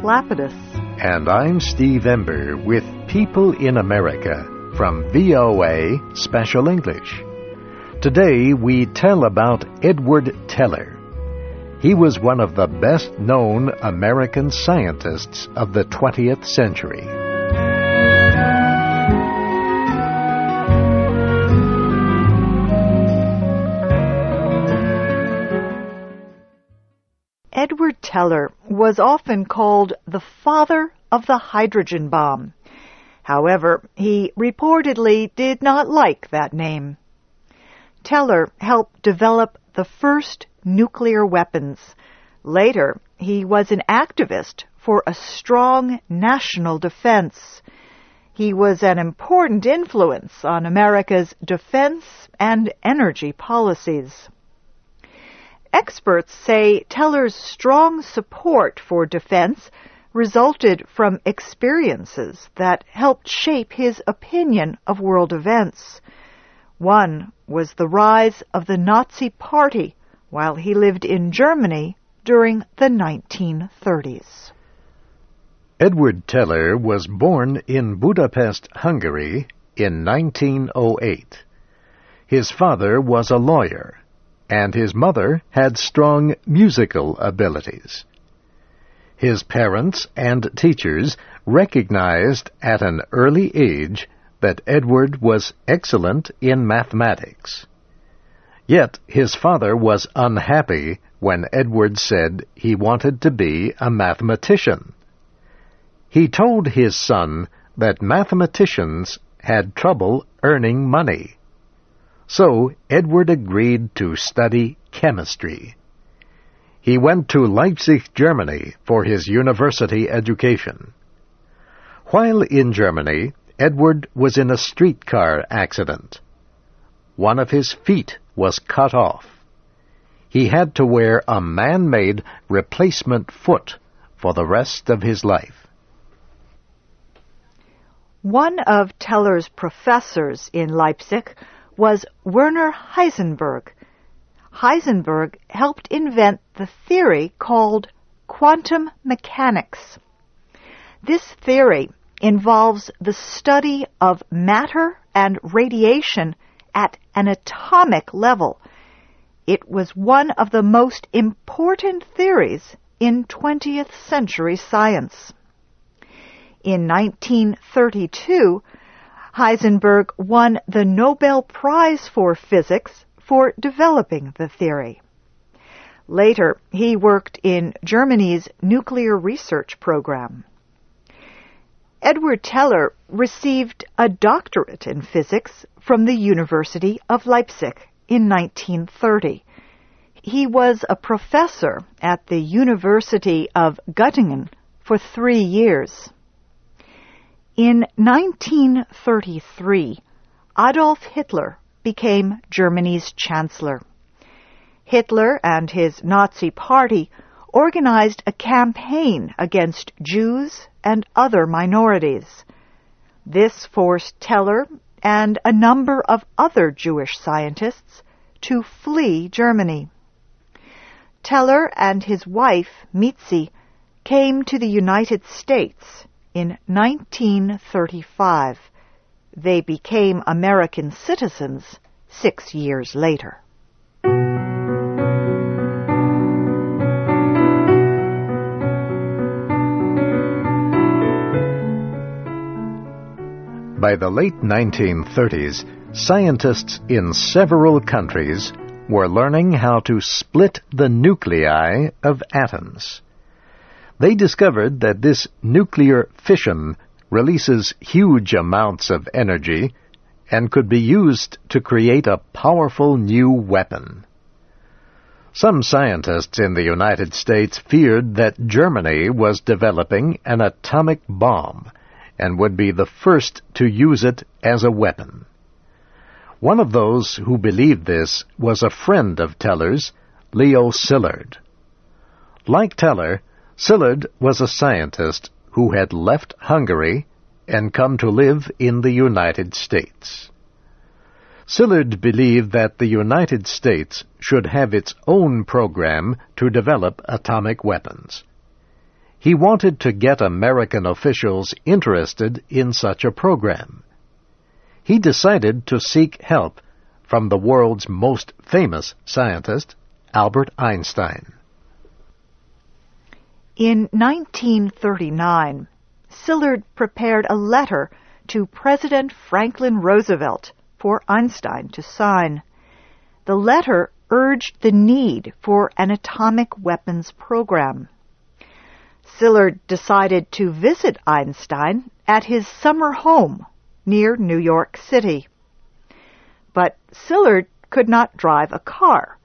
Lapidus. And I'm Steve Ember with People in America from VOA Special English. Today we tell about Edward Teller. He was one of the best known American scientists of the 20th century. Teller was often called the father of the hydrogen bomb. However, he reportedly did not like that name. Teller helped develop the first nuclear weapons. Later, he was an activist for a strong national defense. He was an important influence on America's defense and energy policies. Experts say Teller's strong support for defense resulted from experiences that helped shape his opinion of world events. One was the rise of the Nazi Party while he lived in Germany during the 1930s. Edward Teller was born in Budapest, Hungary in 1908. His father was a lawyer and his mother had strong musical abilities. His parents and teachers recognized at an early age that Edward was excellent in mathematics. Yet his father was unhappy when Edward said he wanted to be a mathematician. He told his son that mathematicians had trouble earning money. So Edward agreed to study chemistry. He went to Leipzig, Germany for his university education. While in Germany, Edward was in a streetcar accident. One of his feet was cut off. He had to wear a man-made replacement foot for the rest of his life. One of Teller's professors in Leipzig was Werner Heisenberg. Heisenberg helped invent the theory called quantum mechanics. This theory involves the study of matter and radiation at an atomic level. It was one of the most important theories in 20th century science. In 1932, Heisenberg won the Nobel Prize for Physics for developing the theory. Later, he worked in Germany's nuclear research program. Edward Teller received a doctorate in physics from the University of Leipzig in 1930. He was a professor at the University of Göttingen for three years. In 1933, Adolf Hitler became Germany's chancellor. Hitler and his Nazi party organized a campaign against Jews and other minorities. This forced Teller and a number of other Jewish scientists to flee Germany. Teller and his wife, Mitzi, came to the United States in 1935. They became American citizens six years later. By the late 1930s, scientists in several countries were learning how to split the nuclei of atoms they discovered that this nuclear fission releases huge amounts of energy and could be used to create a powerful new weapon. Some scientists in the United States feared that Germany was developing an atomic bomb and would be the first to use it as a weapon. One of those who believed this was a friend of Teller's, Leo Szilard. Like Teller, Szilard was a scientist who had left Hungary and come to live in the United States. Szilard believed that the United States should have its own program to develop atomic weapons. He wanted to get American officials interested in such a program. He decided to seek help from the world's most famous scientist, Albert Einstein. In 1939, Szilard prepared a letter to President Franklin Roosevelt for Einstein to sign. The letter urged the need for an atomic weapons program. Szilard decided to visit Einstein at his summer home near New York City. But Szilard could not drive a car,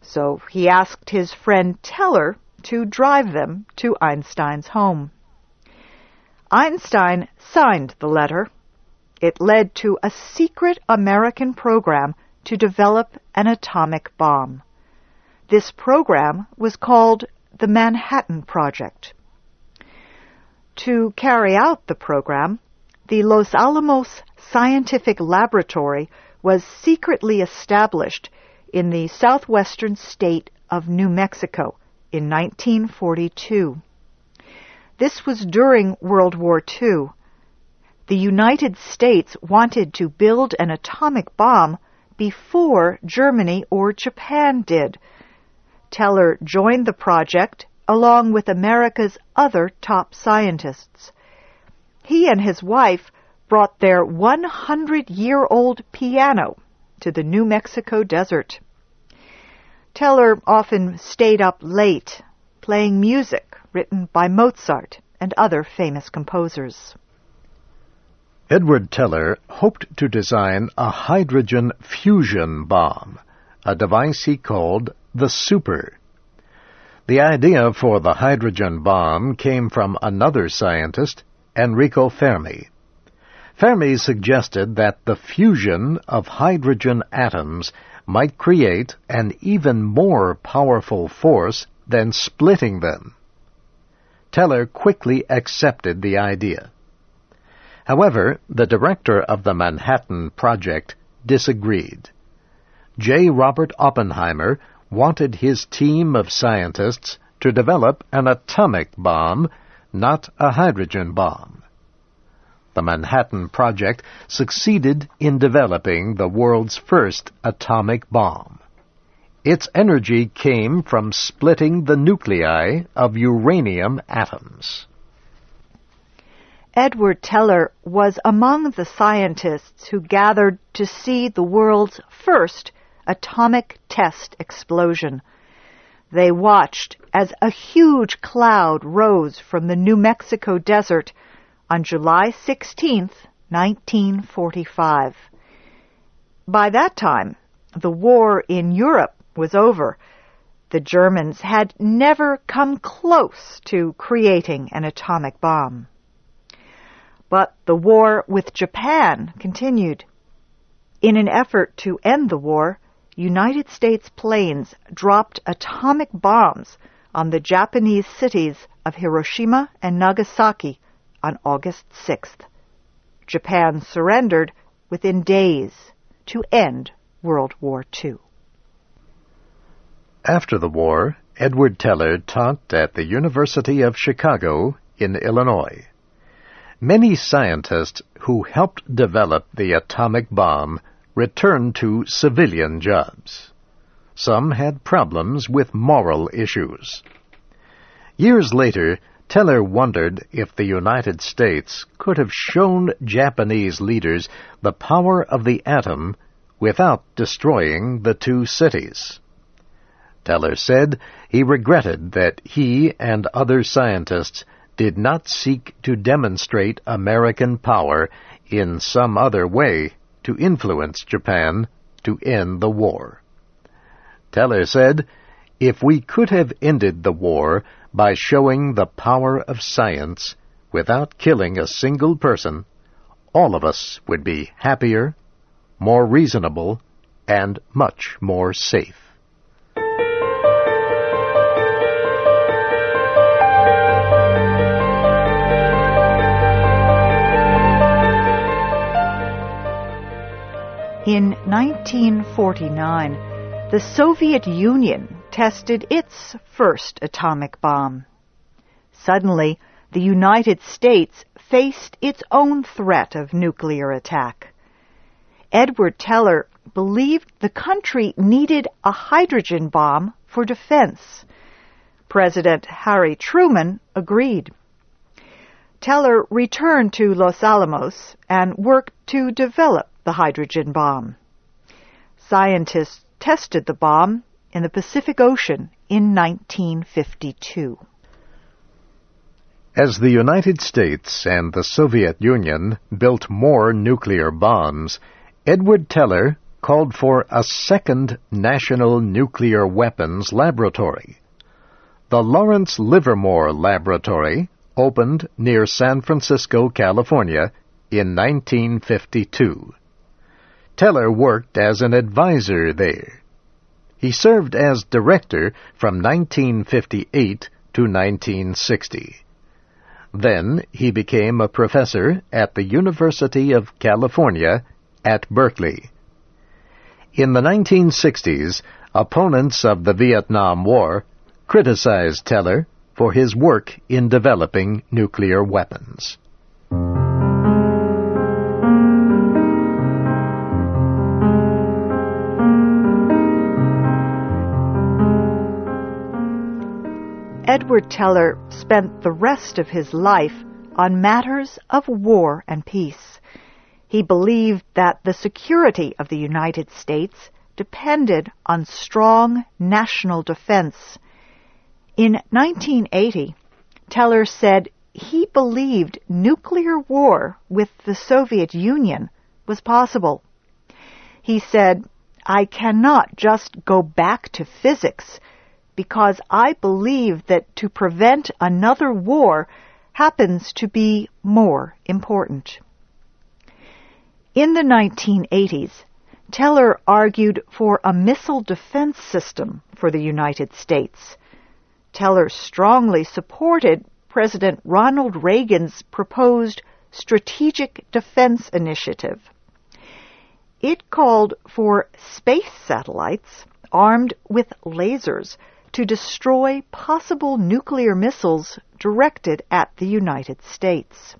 so he asked his friend Teller to drive them to Einstein's home. Einstein signed the letter. It led to a secret American program to develop an atomic bomb. This program was called the Manhattan Project. To carry out the program, the Los Alamos Scientific Laboratory was secretly established in the southwestern state of New Mexico in 1942. This was during World War II. The United States wanted to build an atomic bomb before Germany or Japan did. Teller joined the project along with America's other top scientists. He and his wife brought their 100 year old piano to the New Mexico desert. Teller often stayed up late playing music written by Mozart and other famous composers. Edward Teller hoped to design a hydrogen fusion bomb, a device he called the Super. The idea for the hydrogen bomb came from another scientist, Enrico Fermi. Fermi suggested that the fusion of hydrogen atoms might create an even more powerful force than splitting them. Teller quickly accepted the idea. However, the director of the Manhattan Project disagreed. J. Robert Oppenheimer wanted his team of scientists to develop an atomic bomb, not a hydrogen bomb. The Manhattan Project succeeded in developing the world's first atomic bomb. Its energy came from splitting the nuclei of uranium atoms. Edward Teller was among the scientists who gathered to see the world's first atomic test explosion. They watched as a huge cloud rose from the New Mexico desert on July 16, 1945. By that time, the war in Europe was over. The Germans had never come close to creating an atomic bomb. But the war with Japan continued. In an effort to end the war, United States planes dropped atomic bombs on the Japanese cities of Hiroshima and Nagasaki on August 6th. Japan surrendered within days to end World War II. After the war, Edward Teller taught at the University of Chicago in Illinois. Many scientists who helped develop the atomic bomb returned to civilian jobs. Some had problems with moral issues. Years later, Teller wondered if the United States could have shown Japanese leaders the power of the atom without destroying the two cities. Teller said he regretted that he and other scientists did not seek to demonstrate American power in some other way to influence Japan to end the war. Teller said, If we could have ended the war by showing the power of science without killing a single person, all of us would be happier, more reasonable, and much more safe. In 1949, the Soviet Union tested its first atomic bomb. Suddenly, the United States faced its own threat of nuclear attack. Edward Teller believed the country needed a hydrogen bomb for defense. President Harry Truman agreed. Teller returned to Los Alamos and worked to develop the hydrogen bomb. Scientists tested the bomb in the Pacific Ocean in 1952. As the United States and the Soviet Union built more nuclear bombs, Edward Teller called for a second National Nuclear Weapons Laboratory. The Lawrence Livermore Laboratory opened near San Francisco, California in 1952. Teller worked as an advisor there. He served as director from 1958 to 1960. Then he became a professor at the University of California at Berkeley. In the 1960s, opponents of the Vietnam War criticized Teller for his work in developing nuclear weapons. Edward Teller spent the rest of his life on matters of war and peace. He believed that the security of the United States depended on strong national defense. In 1980, Teller said he believed nuclear war with the Soviet Union was possible. He said, I cannot just go back to physics because I believe that to prevent another war happens to be more important. In the 1980s, Teller argued for a missile defense system for the United States. Teller strongly supported President Ronald Reagan's proposed Strategic Defense Initiative. It called for space satellites armed with lasers to destroy possible nuclear missiles directed at the United States.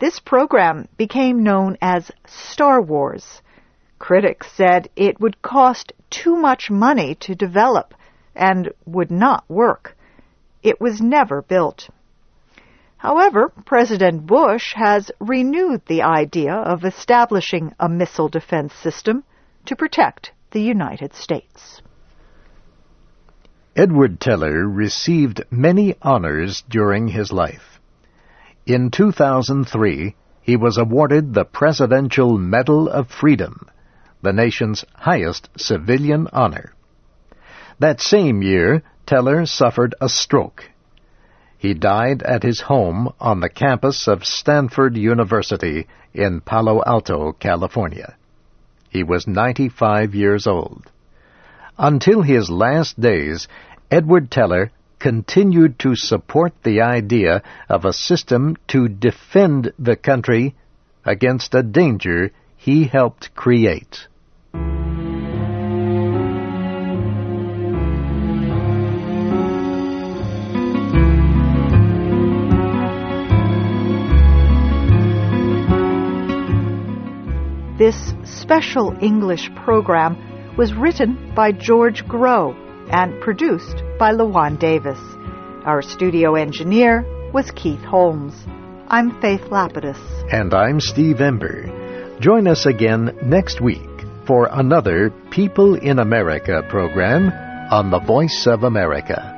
This program became known as Star Wars. Critics said it would cost too much money to develop and would not work. It was never built. However, President Bush has renewed the idea of establishing a missile defense system to protect the United States. Edward Teller received many honors during his life. In 2003, he was awarded the Presidential Medal of Freedom, the nation's highest civilian honor. That same year, Teller suffered a stroke. He died at his home on the campus of Stanford University in Palo Alto, California. He was 95 years old. Until his last days, Edward Teller continued to support the idea of a system to defend the country against a danger he helped create. This special English program was written by George Grow and produced by Lawan Davis. Our studio engineer was Keith Holmes. I'm Faith Lapidus. And I'm Steve Ember. Join us again next week for another People in America program on the Voice of America.